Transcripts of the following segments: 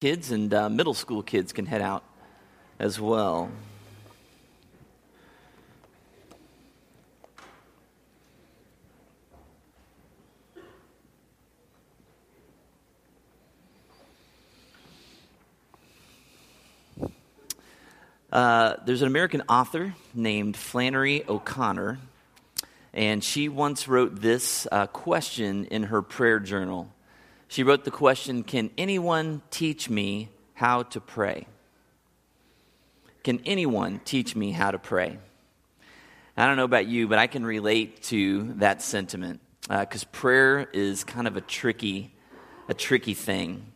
kids and uh, middle school kids can head out as well. Uh, there's an American author named Flannery O'Connor, and she once wrote this uh, question in her prayer journal. She wrote the question Can anyone teach me how to pray? Can anyone teach me how to pray? I don't know about you, but I can relate to that sentiment because uh, prayer is kind of a tricky, a tricky thing.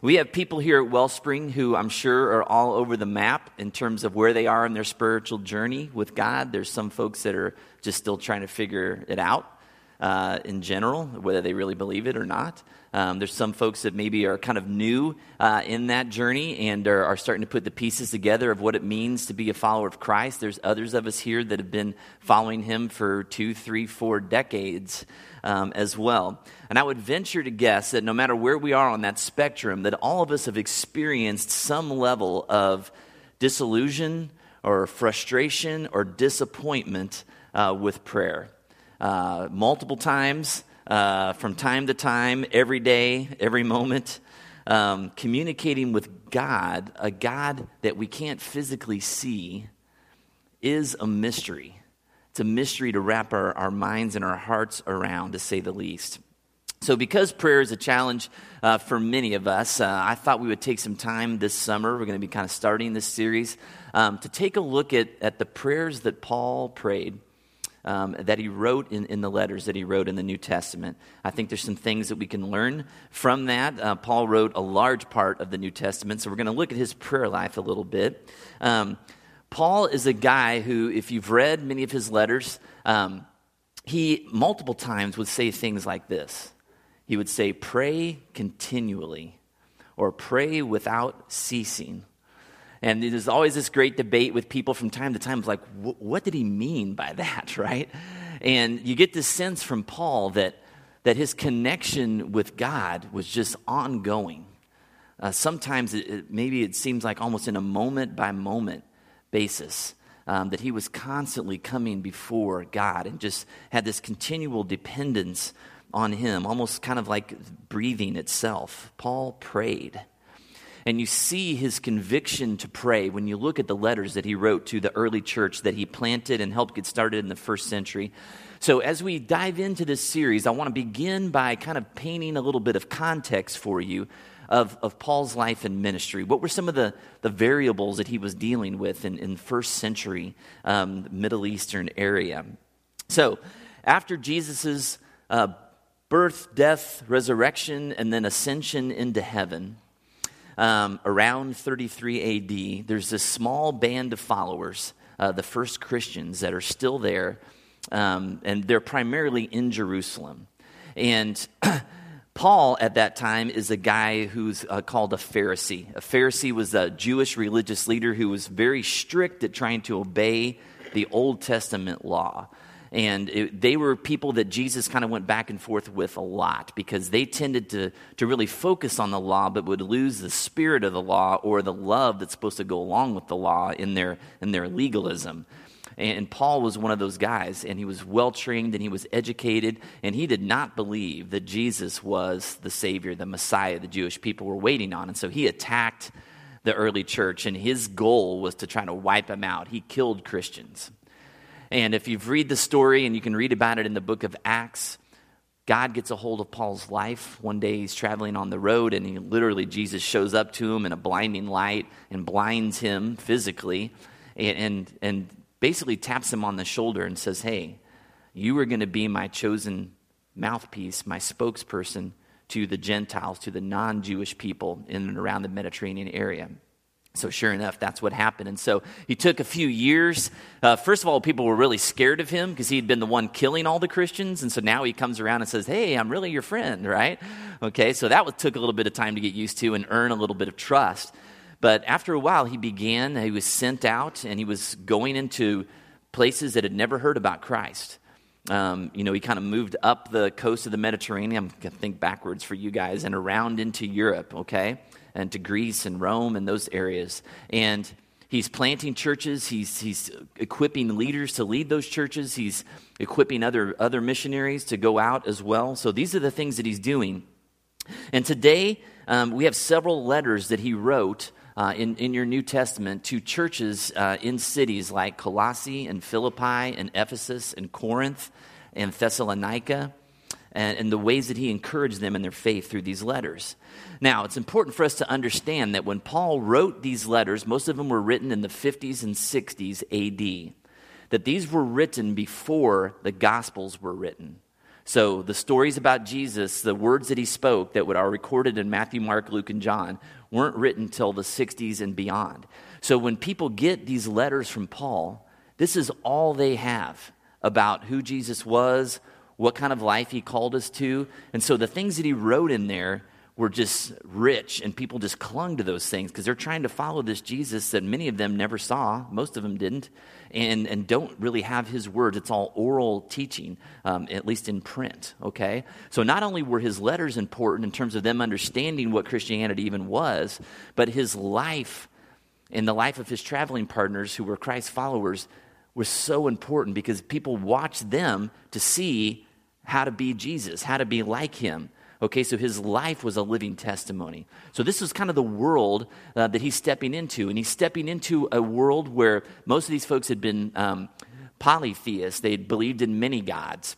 We have people here at Wellspring who I'm sure are all over the map in terms of where they are in their spiritual journey with God. There's some folks that are just still trying to figure it out uh, in general, whether they really believe it or not. Um, there's some folks that maybe are kind of new uh, in that journey and are, are, starting to put the pieces together of what it means to be a follower of Christ. There's others of us here that have been following him for two, three, four decades um, as well. And I would venture to guess that no matter where we are on that spectrum, that all of us have experienced some level of disillusion or frustration or disappointment uh, with prayer. Uh, multiple times uh, from time to time, every day, every moment, um, communicating with God, a God that we can't physically see, is a mystery. It's a mystery to wrap our, our minds and our hearts around, to say the least. So, because prayer is a challenge uh, for many of us, uh, I thought we would take some time this summer. We're going to be kind of starting this series um, to take a look at, at the prayers that Paul prayed um, that he wrote in, in the letters that he wrote in the New Testament. I think there's some things that we can learn from that. Uh, Paul wrote a large part of the New Testament, so we're going to look at his prayer life a little bit. Um, Paul is a guy who, if you've read many of his letters, um, he multiple times would say things like this. He would say, Pray continually, or pray without ceasing. And there's always this great debate with people from time to time, like, what did he mean by that, right? And you get this sense from Paul that, that his connection with God was just ongoing. Uh, sometimes it, it, maybe it seems like almost in a moment by moment basis. Um, that he was constantly coming before God and just had this continual dependence on him, almost kind of like breathing itself. Paul prayed. And you see his conviction to pray when you look at the letters that he wrote to the early church that he planted and helped get started in the first century. So, as we dive into this series, I want to begin by kind of painting a little bit of context for you of, of Paul's life and ministry. What were some of the, the variables that he was dealing with in, in first century um, Middle Eastern area? So, after Jesus' uh, birth, death, resurrection, and then ascension into heaven, um, around 33 AD, there's this small band of followers, uh, the first Christians, that are still there, um, and they're primarily in Jerusalem. And Paul, at that time, is a guy who's uh, called a Pharisee. A Pharisee was a Jewish religious leader who was very strict at trying to obey the Old Testament law. And it, they were people that Jesus kind of went back and forth with a lot because they tended to, to really focus on the law but would lose the spirit of the law or the love that's supposed to go along with the law in their, in their legalism. And Paul was one of those guys, and he was well trained and he was educated, and he did not believe that Jesus was the Savior, the Messiah the Jewish people were waiting on. And so he attacked the early church, and his goal was to try to wipe them out. He killed Christians. And if you've read the story, and you can read about it in the book of Acts, God gets a hold of Paul's life. One day he's traveling on the road, and he literally, Jesus shows up to him in a blinding light and blinds him physically and, and, and basically taps him on the shoulder and says, Hey, you are going to be my chosen mouthpiece, my spokesperson to the Gentiles, to the non Jewish people in and around the Mediterranean area. So, sure enough, that's what happened. And so he took a few years. Uh, first of all, people were really scared of him because he'd been the one killing all the Christians. And so now he comes around and says, Hey, I'm really your friend, right? Okay, so that took a little bit of time to get used to and earn a little bit of trust. But after a while, he began, he was sent out, and he was going into places that had never heard about Christ. Um, you know, he kind of moved up the coast of the Mediterranean. I'm going to think backwards for you guys and around into Europe, okay? And to Greece and Rome and those areas. And he's planting churches, he's, he's equipping leaders to lead those churches, he's equipping other, other missionaries to go out as well. So these are the things that he's doing. And today, um, we have several letters that he wrote uh, in, in your New Testament to churches uh, in cities like Colossae and Philippi and Ephesus and Corinth and Thessalonica and, and the ways that he encouraged them in their faith through these letters. Now, it's important for us to understand that when Paul wrote these letters, most of them were written in the 50s and 60s AD, that these were written before the Gospels were written. So the stories about Jesus, the words that he spoke that are recorded in Matthew, Mark, Luke, and John, weren't written till the 60s and beyond. So when people get these letters from Paul, this is all they have about who Jesus was, what kind of life he called us to. And so the things that he wrote in there were just rich, and people just clung to those things because they're trying to follow this Jesus that many of them never saw, most of them didn't, and, and don't really have his words. It's all oral teaching, um, at least in print, okay? So not only were his letters important in terms of them understanding what Christianity even was, but his life and the life of his traveling partners who were Christ followers was so important because people watched them to see how to be Jesus, how to be like him. Okay, so his life was a living testimony. So this is kind of the world uh, that he's stepping into. And he's stepping into a world where most of these folks had been um, polytheists, they believed in many gods.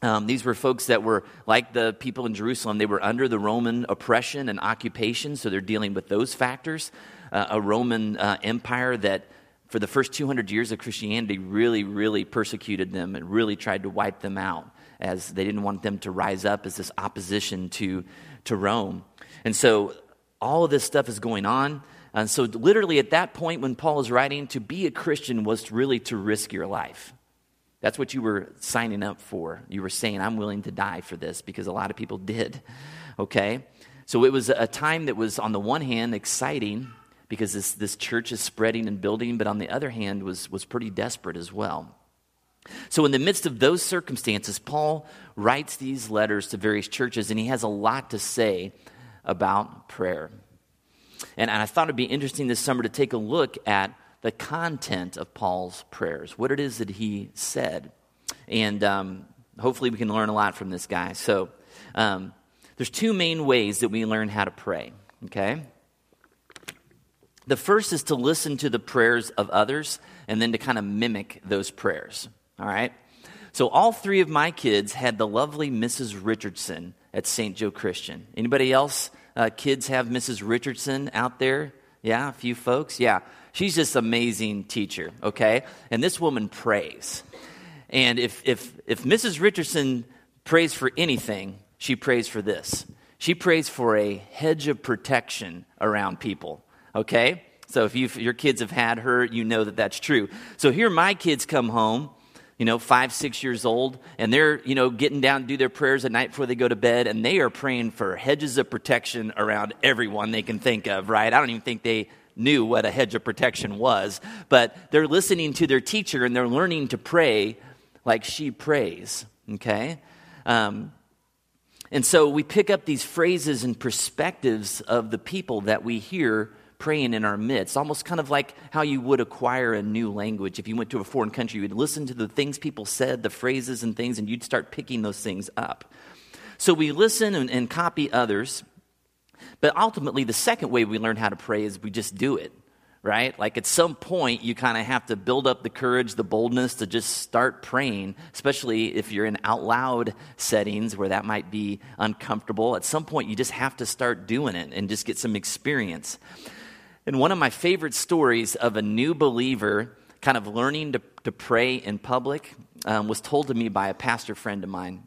Um, these were folks that were like the people in Jerusalem. They were under the Roman oppression and occupation, so they're dealing with those factors. Uh, a Roman uh, empire that, for the first 200 years of Christianity, really, really persecuted them and really tried to wipe them out as they didn't want them to rise up as this opposition to, to Rome. And so all of this stuff is going on. And so, literally, at that point when Paul is writing, to be a Christian was really to risk your life. That's what you were signing up for. You were saying, I'm willing to die for this because a lot of people did. Okay? So, it was a time that was, on the one hand, exciting because this, this church is spreading and building, but on the other hand, was, was pretty desperate as well. So, in the midst of those circumstances, Paul writes these letters to various churches, and he has a lot to say about prayer. And, I thought it'd be interesting this summer to take a look at the content of Paul's prayers, what it is that he said. And um, hopefully, we can learn a lot from this guy. So, um, there's two main ways that we learn how to pray, okay? The first is to listen to the prayers of others and then to kind of mimic those prayers. All right? So all three of my kids had the lovely Mrs. Richardson at St. Joe Christian. Anybody else uh, kids have Mrs. Richardson out there? Yeah, a few folks. Yeah. She's just amazing teacher, okay? And this woman prays. And if if if Mrs. Richardson prays for anything, she prays for this. She prays for a hedge of protection around people, okay? So if you your kids have had her, you know that that's true. So here my kids come home you know, five, six years old, and they're, you know, getting down to do their prayers at night before they go to bed, and they are praying for hedges of protection around everyone they can think of, right? I don't even think they knew what a hedge of protection was, but they're listening to their teacher and they're learning to pray like she prays, okay? Um, and so we pick up these phrases and perspectives of the people that we hear praying in our midst, almost kind of like how you would acquire a new language. If you went to a foreign country, you would listen to the things people said, the phrases and things, and you'd start picking those things up. So we listen and, and copy others, but ultimately, the second way we learn how to pray is we just do it right? Like at some point, you kind of have to build up the courage, the boldness to just start praying, especially if you're in out loud settings where that might be uncomfortable. At some point, you just have to start doing it and just get some experience. And one of my favorite stories of a new believer kind of learning to, to pray in public um, was told to me by a pastor friend of mine.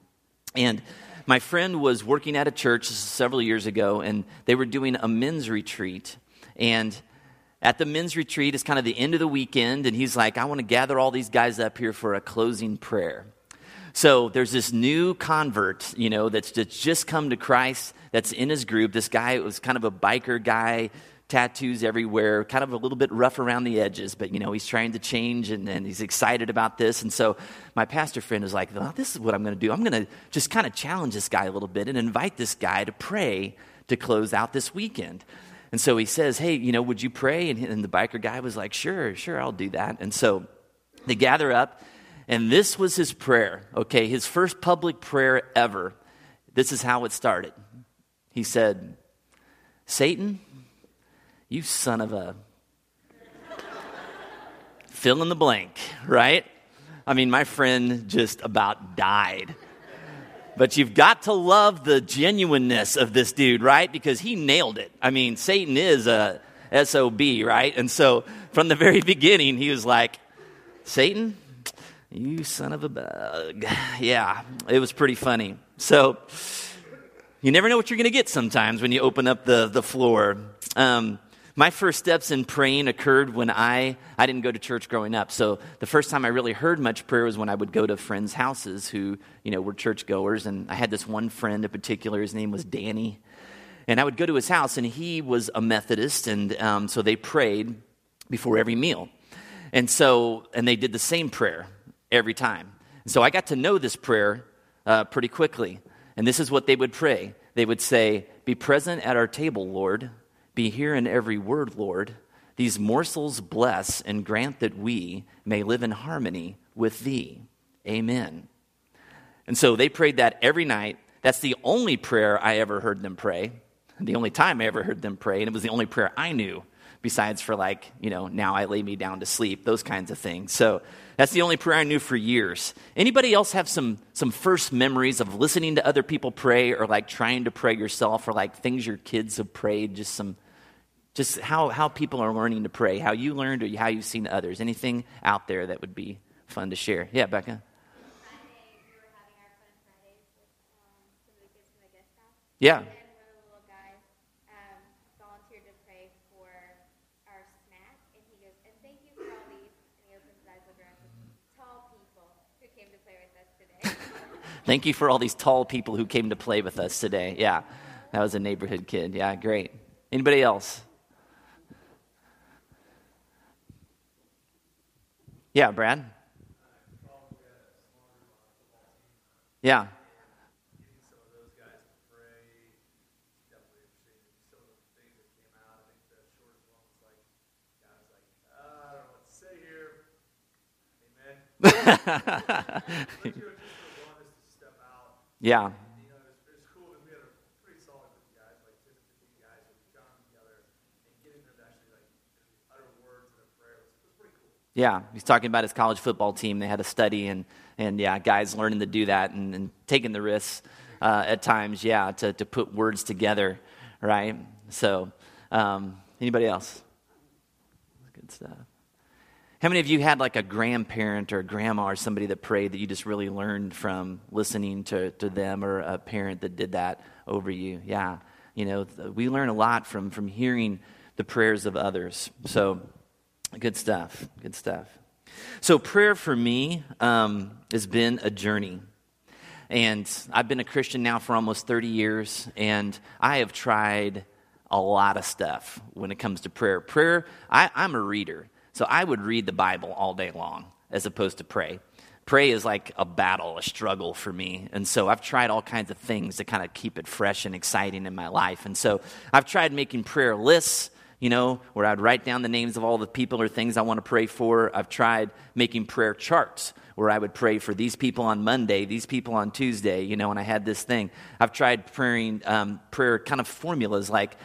And my friend was working at a church several years ago, and they were doing a men's retreat. And at the men's retreat, it's kind of the end of the weekend, and he's like, I want to gather all these guys up here for a closing prayer. So there's this new convert, you know, that's, that's just come to Christ that's in his group. This guy was kind of a biker guy, tattoos everywhere, kind of a little bit rough around the edges, but you know, he's trying to change and, and he's excited about this. And so my pastor friend was like, well, this is what I'm going to do. I'm going to just kind of challenge this guy a little bit and invite this guy to pray to close out this weekend. And so he says, Hey, you know, would you pray? And, and the biker guy was like, Sure, sure, I'll do that. And so they gather up, and this was his prayer, okay, his first public prayer ever. This is how it started. He said, Satan, you son of a. Fill in the blank, right? I mean, my friend just about died. But you've got to love the genuineness of this dude, right? Because he nailed it. I mean, Satan is a SOB, right? And so from the very beginning, he was like, Satan, you son of a bug. Yeah, it was pretty funny. So you never know what you're going to get sometimes when you open up the, the floor. Um, my first steps in praying occurred when I, I didn't go to church growing up. So the first time I really heard much prayer was when I would go to friends' houses who, you know, were churchgoers. And I had this one friend in particular, his name was Danny. And I would go to his house, and he was a Methodist. And um, so they prayed before every meal. And so, and they did the same prayer every time. And so I got to know this prayer uh, pretty quickly. And this is what they would pray. They would say, Be present at our table, Lord be here in every word, Lord. These morsels bless and grant that we may live in harmony with thee. Amen. And so they prayed that every night. That's the only prayer I ever heard them pray. The only time I ever heard them pray, and it was the only prayer I knew, besides for like, you know, now I lay me down to sleep, those kinds of things. So that's the only prayer I knew for years. Anybody else have some some first memories of listening to other people pray or like trying to pray yourself or like things your kids have prayed, just some just how, how people are learning to pray, how you learned or how you've seen others. Anything out there that would be fun to share? Yeah, Becca. Yeah. Thank you for all these tall people who came to play with us today. Yeah, that was a neighborhood kid. Yeah, great. Anybody else? Yeah, Brad? Yeah. yeah. Yeah, he's talking about his college football team. They had a study, and, and yeah, guys learning to do that and, and taking the risks uh, at times, yeah, to, to put words together, right? So, um, anybody else? Good stuff. How many of you had like a grandparent or a grandma or somebody that prayed that you just really learned from listening to, to them or a parent that did that over you? Yeah, you know, we learn a lot from, from hearing the prayers of others. So, Good stuff. Good stuff. So, prayer for me um, has been a journey. And I've been a Christian now for almost 30 years, and I have tried a lot of stuff when it comes to prayer. Prayer, I, I'm a reader, so I would read the Bible all day long as opposed to pray. Pray is like a battle, a struggle for me. And so I've tried all kinds of things to kind of keep it fresh and exciting in my life. And so I've tried making prayer lists you know, where I'd write down the names of all the people or things I want to pray for. I've tried making prayer charts where I would pray for these people on Monday, these people on Tuesday, you know, and I had this thing. I've tried praying um, prayer kind of formulas like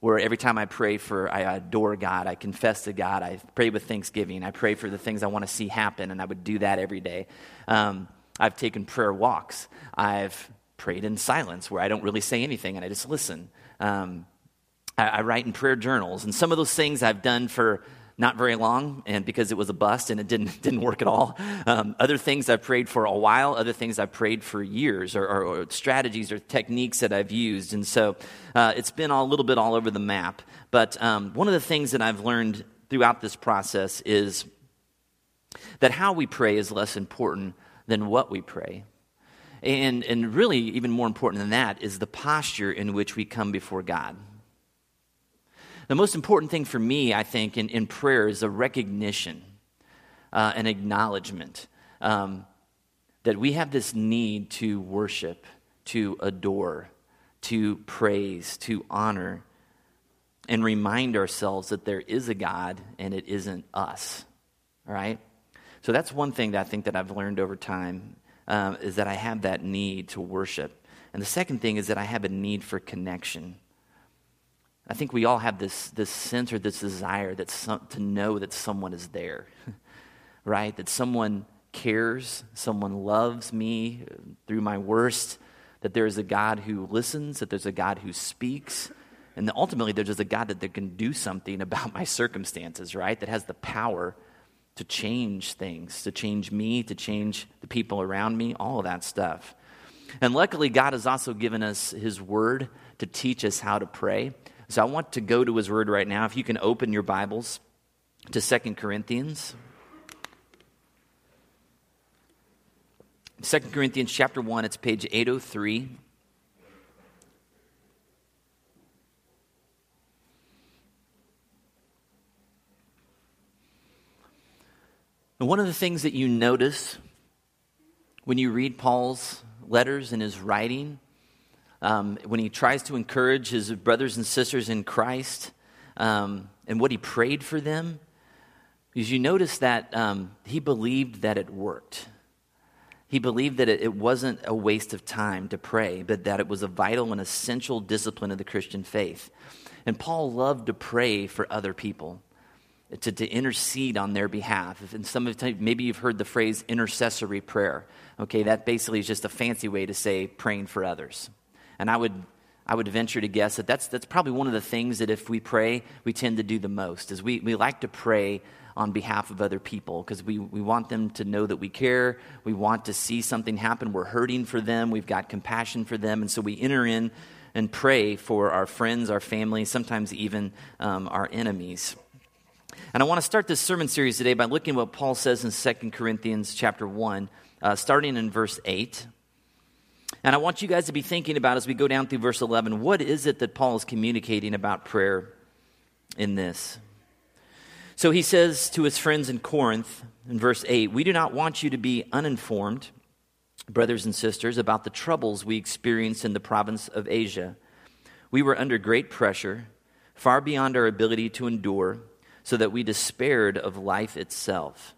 where every time I pray for, I adore God, I confess to God, I pray with thanksgiving, I pray for the things I want to see happen, and I would do that every day. Um, I've taken prayer walks. I've prayed in silence where I don't really say anything and I just listen. Um, I, I write in prayer journals, and some of those things I've done for not very long and because it was a bust and it didn't, didn't work at all. Um, other things i've prayed for a while other things i've prayed for years or, or, or strategies or techniques that i've used. And so uh, it's been all, a little bit all over the map. But um, one of the things that i've learned throughout this process is that how we pray is less important than what we pray. And, and really even more important than that is the posture in which we come before god the most important thing for me, I think, in, in prayer is a recognition, uh, an acknowledgement um, that we have this need to worship, to adore, to praise, to honor and remind ourselves that there is a God and it isn't us. All right? So that's one thing that I think that I've learned over time um, is that I have that need to worship. And the second thing is that I have a need for connection. I think we all have this, this sense or this desire that some, to know that someone is there, right? That someone cares, someone loves me through my worst, that there is a God who listens, that there's a God who speaks, and that ultimately there's just a God that, that can do something about my circumstances, right? That has the power to change things, to change me, to change the people around me, all of that stuff. And luckily, God has also given us His Word to teach us how to pray. So I want to go to his word right now. If you can open your Bibles to Second Corinthians. 2 Corinthians chapter 1, it's page 803. And one of the things that you notice when you read Paul's letters and his writing um, when he tries to encourage his brothers and sisters in Christ um, and what he prayed for them, is you notice that um, he believed that it worked. He believed that it, wasn't a waste of time to pray, but that it was a vital and essential discipline of the Christian faith. And Paul loved to pray for other people. To, to intercede on their behalf. And some of maybe you've heard the phrase intercessory prayer. Okay, that basically is just a fancy way to say praying for others. And I would, I would venture to guess that that's, that's probably one of the things that if we pray, we tend to do the most, is we, we like to pray on behalf of other people because we, we want them to know that we care. We want to see something happen. We're hurting for them. We've got compassion for them. And so we enter in and pray for our friends, our family, sometimes even um, our enemies. And I want to start this sermon series today by looking at what Paul says in 2 Corinthians chapter 1, uh, starting in verse 8. And I want you guys to be thinking about as we go down through verse 11 what is it that Paul is communicating about prayer in this? So he says to his friends in Corinth in verse 8 We do not want you to be uninformed, brothers and sisters, about the troubles we experienced in the province of Asia. We were under great pressure, far beyond our ability to endure, so that we despaired of life itself.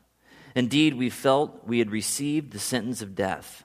Indeed, we felt we had received the sentence of death.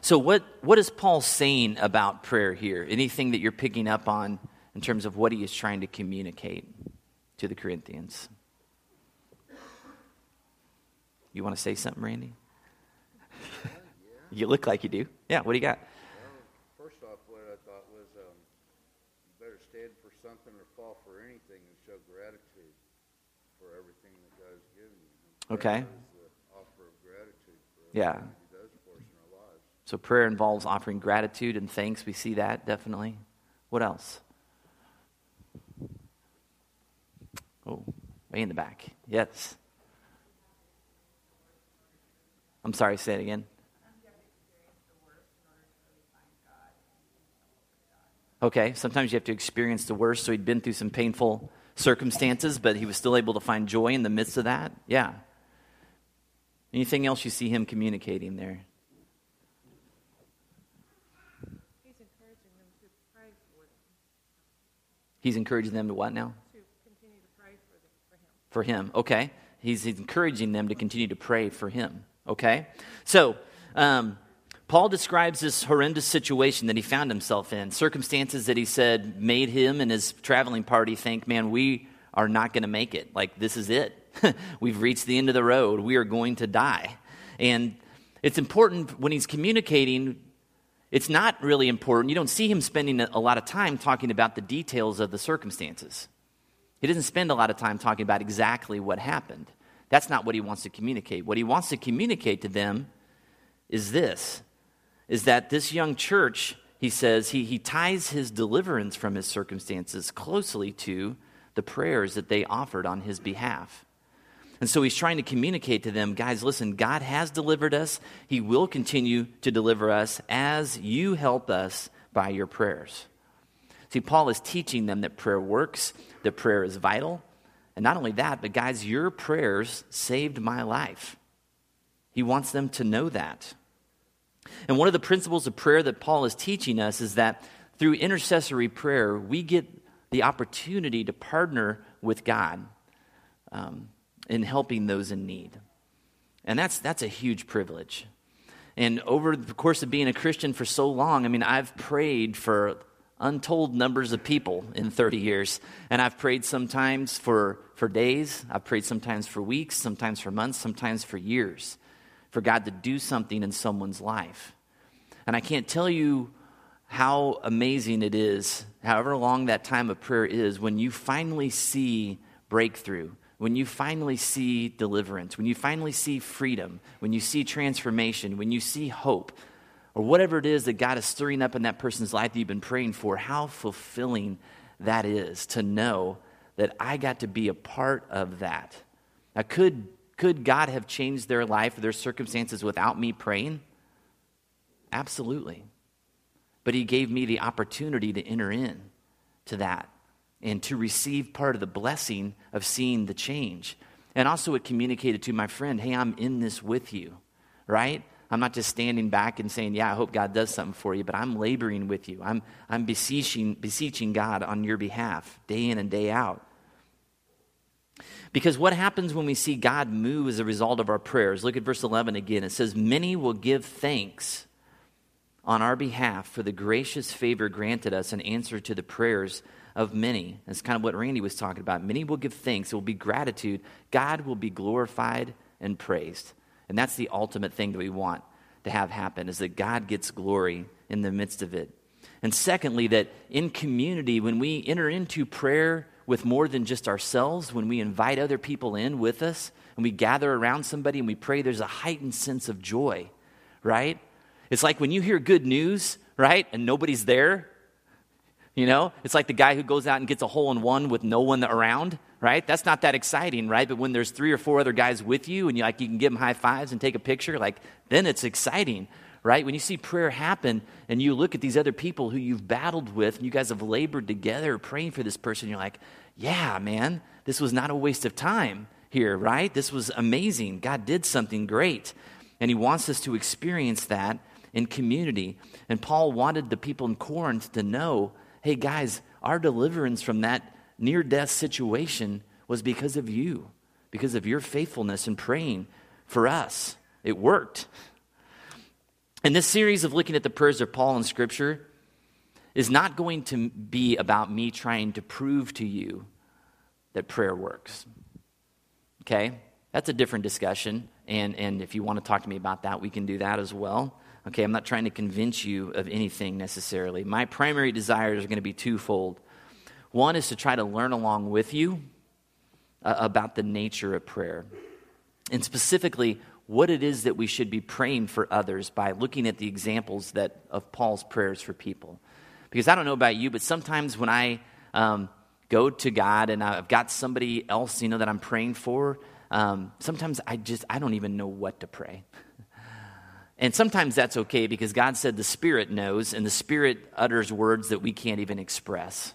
So, what, what is Paul saying about prayer here? Anything that you're picking up on in terms of what he is trying to communicate to the Corinthians? You want to say something, Randy? You look like you do. Yeah, what do you got? Well, first off, what I thought was um, better stand for something or fall for anything and show gratitude for everything that God has given you. Okay. offer of gratitude yeah. So prayer involves offering gratitude and thanks. We see that definitely. What else? Oh, way in the back. Yes. I'm sorry, say it again. Okay, sometimes you have to experience the worst. So he'd been through some painful circumstances, but he was still able to find joy in the midst of that. Yeah. Anything else you see him communicating there? He's encouraging them to what now? To continue to pray for, the, for him. For him, okay. He's encouraging them to continue to pray for him, okay? So, um, Paul describes this horrendous situation that he found himself in, circumstances that he said made him and his traveling party think, man, we are not going to make it. Like, this is it. We've reached the end of the road. We are going to die. And it's important when he's communicating it's not really important. You don't see him spending a lot of time talking about the details of the circumstances. He doesn't spend a lot of time talking about exactly what happened. That's not what he wants to communicate. What he wants to communicate to them is this is that this young church, he says, he, he ties his deliverance from his circumstances closely to the prayers that they offered on his behalf. And so he's trying to communicate to them guys, listen, God has delivered us. He will continue to deliver us as you help us by your prayers. See, Paul is teaching them that prayer works, that prayer is vital. And not only that, but guys, your prayers saved my life. He wants them to know that. And one of the principles of prayer that Paul is teaching us is that through intercessory prayer, we get the opportunity to partner with God um, in helping those in need. And that's, that's a huge privilege. And over the course of being a Christian for so long, I mean, I've prayed for untold numbers of people in 30 years. And I've prayed sometimes for, for days, I've prayed sometimes for weeks, sometimes for months, sometimes for years, for God to do something in someone's life. And I can't tell you how amazing it is, however long that time of prayer is, when you finally see breakthrough, when you finally see deliverance, when you finally see freedom, when you see transformation, when you see hope, or whatever it is that God is stirring up in that person's life that you've been praying for, how fulfilling that is to know that I got to be a part of that. Now, could, could God have changed their life or their circumstances without me praying? Absolutely. But he gave me the opportunity to enter in to that and to receive part of the blessing of seeing the change. And also, it communicated to my friend, hey, I'm in this with you, right? I'm not just standing back and saying, yeah, I hope God does something for you, but I'm laboring with you. I'm, I'm beseeching, beseeching God on your behalf day in and day out. Because what happens when we see God move as a result of our prayers? Look at verse 11 again. It says, Many will give thanks on our behalf for the gracious favor granted us in answer to the prayers of many. That's kind of what Randy was talking about. Many will give thanks, it will be gratitude. God will be glorified and praised. And that's the ultimate thing that we want to have happen is that God gets glory in the midst of it. And secondly, that in community, when we enter into prayer with more than just ourselves, when we invite other people in with us and we gather around somebody and we pray, there's a heightened sense of joy, right? It's like when you hear good news, right, and nobody's there. You know, it's like the guy who goes out and gets a hole in one with no one around, right? That's not that exciting, right? But when there's three or four other guys with you and you like you can give them high fives and take a picture, like then it's exciting, right? When you see prayer happen and you look at these other people who you've battled with and you guys have labored together praying for this person, you're like, yeah, man, this was not a waste of time here, right? This was amazing. God did something great. And He wants us to experience that in community. And Paul wanted the people in Corinth to know hey, guys, our deliverance from that near death situation was because of you, because of your faithfulness in praying for us. It worked. And this series of looking at the prayers of Paul in Scripture is not going to be about me trying to prove to you that prayer works. Okay? That's a different discussion. And, and if you want to talk to me about that, we can do that as well. Okay, I'm not trying to convince you of anything necessarily. My primary desires are going to be twofold. One is to try to learn along with you uh, about the nature of prayer, and specifically what it is that we should be praying for others by looking at the examples that of Paul's prayers for people. Because I don't know about you, but sometimes when I um, go to God and I've got somebody else, you know, that I'm praying for, um, sometimes I just I don't even know what to pray. And sometimes that's okay because God said the Spirit knows, and the Spirit utters words that we can't even express.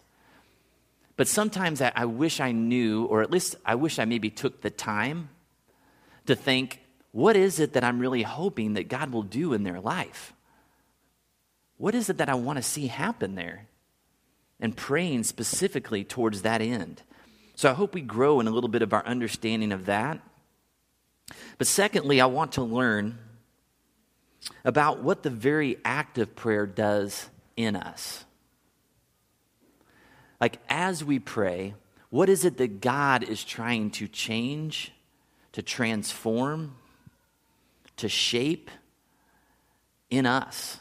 But sometimes I, I wish I knew, or at least I wish I maybe took the time to think, what is it that I'm really hoping that God will do in their life? What is it that I want to see happen there? And praying specifically towards that end. So I hope we grow in a little bit of our understanding of that. But secondly, I want to learn about what the very act of prayer does in us. Like, as we pray, what is it that God is trying to change, to transform, to shape in us?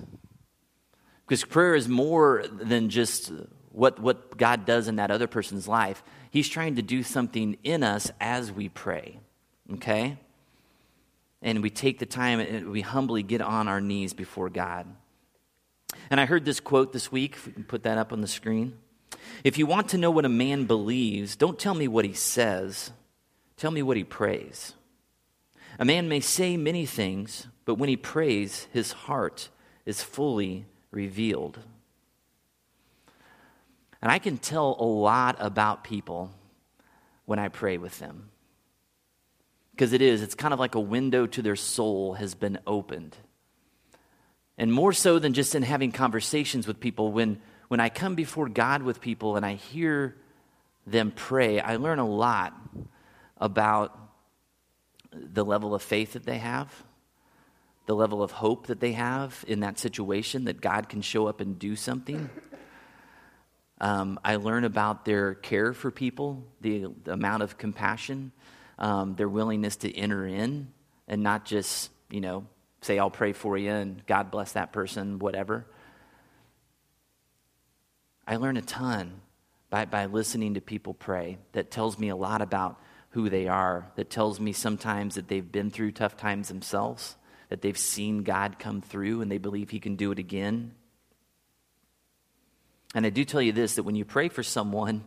Because prayer is more than just what, what God does in that other person's life. He's trying to do something in us as we pray. Okay? And we take the time and we humbly get on our knees before God. And I heard this quote this week, if we can put that up on the screen. If you want to know what a man believes, don't tell me what he says, tell me what he prays. A man may say many things, but when he prays, his heart is fully revealed. And I can tell a lot about people when I pray with them. Because it is, it's kind of like a window to their soul has been opened. And more so than just in having conversations with people, when, when I come before God with people and I hear them pray, I learn a lot about the level of faith that they have, the level of hope that they have in that situation, that God can show up and do something. Um, I learn about their care for people, the, the amount of compassion, um, their willingness to enter in and not just, you know, say, I'll pray for you and God bless that person, whatever. I learn a ton by, by listening to people pray that tells me a lot about who they are, that tells me sometimes that they've been through tough times themselves, that they've seen God come through and they believe He can do it again. And I do tell you this that when you pray for someone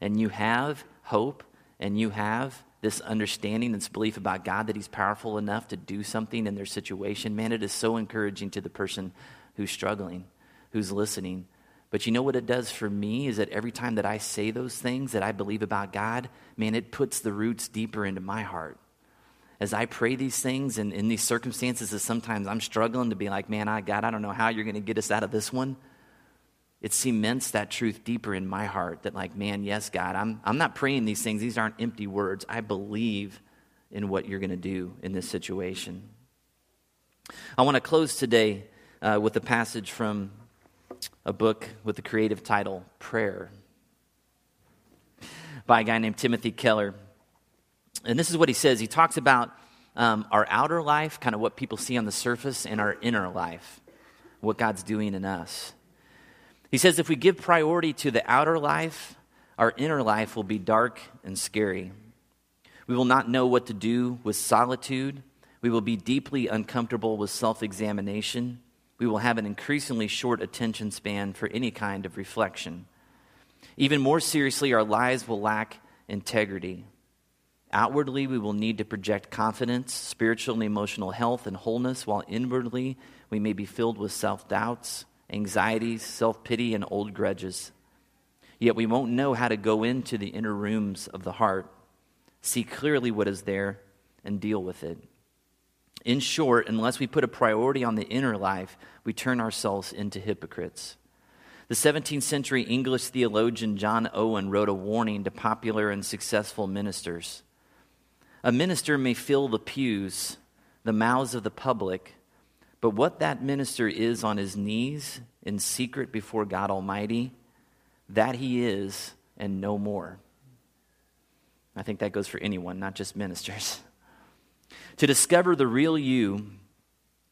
and you have hope and you have this understanding, this belief about God that He's powerful enough to do something in their situation, man, it is so encouraging to the person who's struggling, who's listening, but you know what it does for me is that every time that I say those things that I believe about God, man, it puts the roots deeper into my heart. As I pray these things and in these circumstances, that sometimes I'm struggling to be like, man, I God, I don't know how you're going to get us out of this one. It cements that truth deeper in my heart that, like, man, yes, God, I'm, I'm not praying these things. These aren't empty words. I believe in what you're going to do in this situation. I want to close today uh, with a passage from a book with the creative title Prayer by a guy named Timothy Keller. And this is what he says he talks about um, our outer life, kind of what people see on the surface, and our inner life, what God's doing in us. He says if we give priority to the outer life, our inner life will be dark and scary. We will not know what to do with solitude. We will be deeply uncomfortable with self examination we will have an increasingly short attention span for any kind of reflection. Even more seriously, our lives will lack integrity. Outwardly, we will need to project confidence, spiritual and emotional health, and wholeness, while inwardly, we may be filled with self doubts, anxieties, self pity, and old grudges. Yet we won't know how to go into the inner rooms of the heart, see clearly what is there, and deal with it. In short, unless we put a priority on the inner life, we turn ourselves into hypocrites. The 17th century English theologian John Owen wrote a warning to popular and successful ministers. A minister may fill the pews, the mouths of the public, but what that minister is on his knees in secret before God Almighty, that he is and no more. I think that goes for anyone, not just ministers. To discover the real you,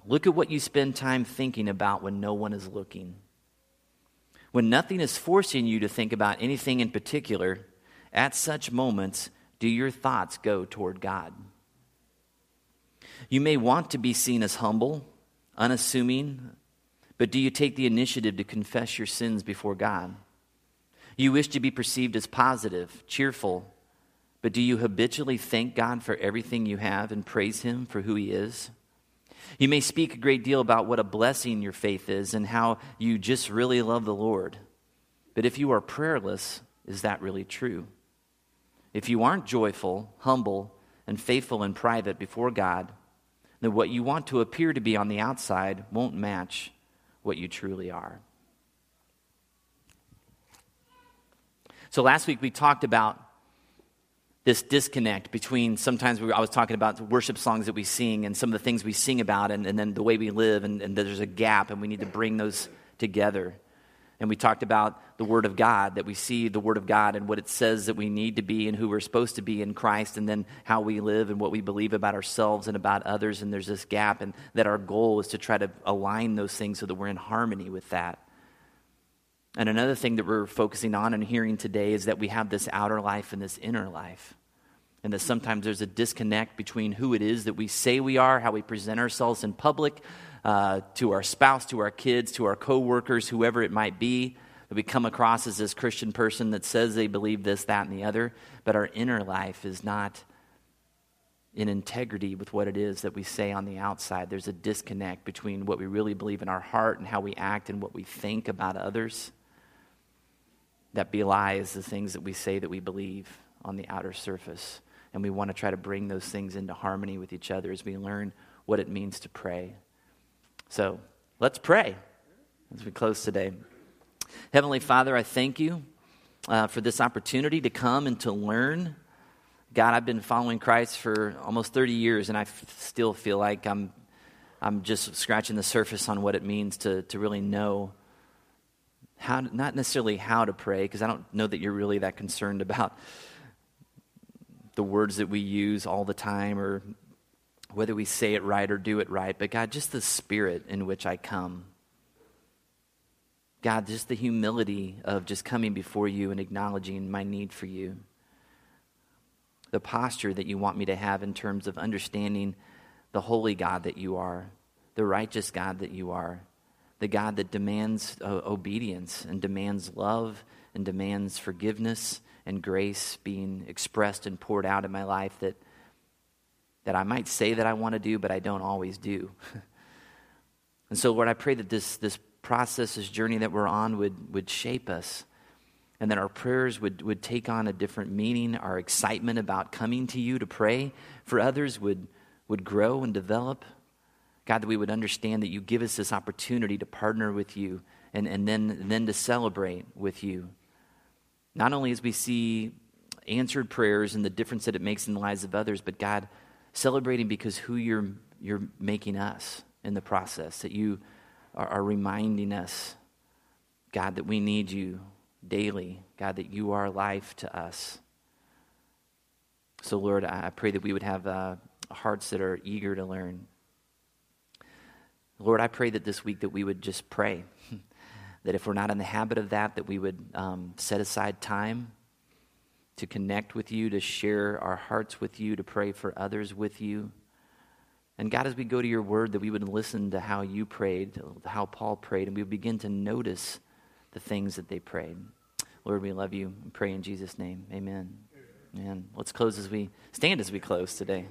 look at what you spend time thinking about when no one is looking. When nothing is forcing you to think about anything in particular, at such moments, do your thoughts go toward God? You may want to be seen as humble, unassuming, but do you take the initiative to confess your sins before God? You wish to be perceived as positive, cheerful, but do you habitually thank God for everything you have and praise Him for who He is? You may speak a great deal about what a blessing your faith is and how you just really love the Lord. But if you are prayerless, is that really true? If you aren't joyful, humble, and faithful in private before God, then what you want to appear to be on the outside won't match what you truly are. So last week we talked about this disconnect between sometimes we, I was talking about the worship songs that we sing and some of the things we sing about and, and then the way we live, and, and there's a gap, and we need to bring those together. And we talked about the Word of God, that we see the Word of God and what it says that we need to be and who we're supposed to be in Christ, and then how we live and what we believe about ourselves and about others. And there's this gap, and that our goal is to try to align those things so that we're in harmony with that. And another thing that we're focusing on and hearing today is that we have this outer life and this inner life and that sometimes there's a disconnect between who it is that we say we are, how we present ourselves in public, uh, to our spouse, to our kids, to our coworkers, whoever it might be, That we come across as this Christian person that says they believe this, that, and the other, but our inner life is not in integrity with what it is that we say on the outside. There's a disconnect between what we really believe in our heart and how we act and what we think about others. That belies the things that we say that we believe on the outer surface. And we want to try to bring those things into harmony with each other as we learn what it means to pray. So let's pray as we close today. Heavenly Father, I thank you uh, for this opportunity to come and to learn. God, I've been following Christ for almost 30 years, and I f- still feel like I'm, I'm just scratching the surface on what it means to, to really know how, to, not necessarily how to pray, because I don't know that you're really that concerned about the words that we use all the time or whether we say it right or do it right, but God, just the spirit in which I come. God, just the humility of just coming before you and acknowledging my need for you. The posture that you want me to have in terms of understanding the holy God that you are, the righteous God that you are, the God that demands uh, obedience and demands love and demands forgiveness and grace being expressed and poured out in my life that, that I might say that I want to do, but I don't always do. and so, Lord, I pray that this, this process, this journey that we're on, would, would shape us and that our prayers would, would take on a different meaning. Our excitement about coming to you to pray for others would, would grow and develop. God, that we would understand that you give us this opportunity to partner with you and, and then, then to celebrate with you. Not only as we see answered prayers and the difference that it makes in the lives of others, but God, celebrating because who you're, you're making us in the process, that you are, are reminding us, God, that we need you daily, God, that you are life to us. So, Lord, I pray that we would have uh, hearts that are eager to learn. Lord, I pray that this week that we would just pray. that if we're not in the habit of that, that we would um, set aside time to connect with you, to share our hearts with you, to pray for others with you. And God, as we go to your word, that we would listen to how you prayed, how Paul prayed, and we would begin to notice the things that they prayed. Lord, we love you and pray in Jesus' name. Amen. And let's close as we stand as we close today.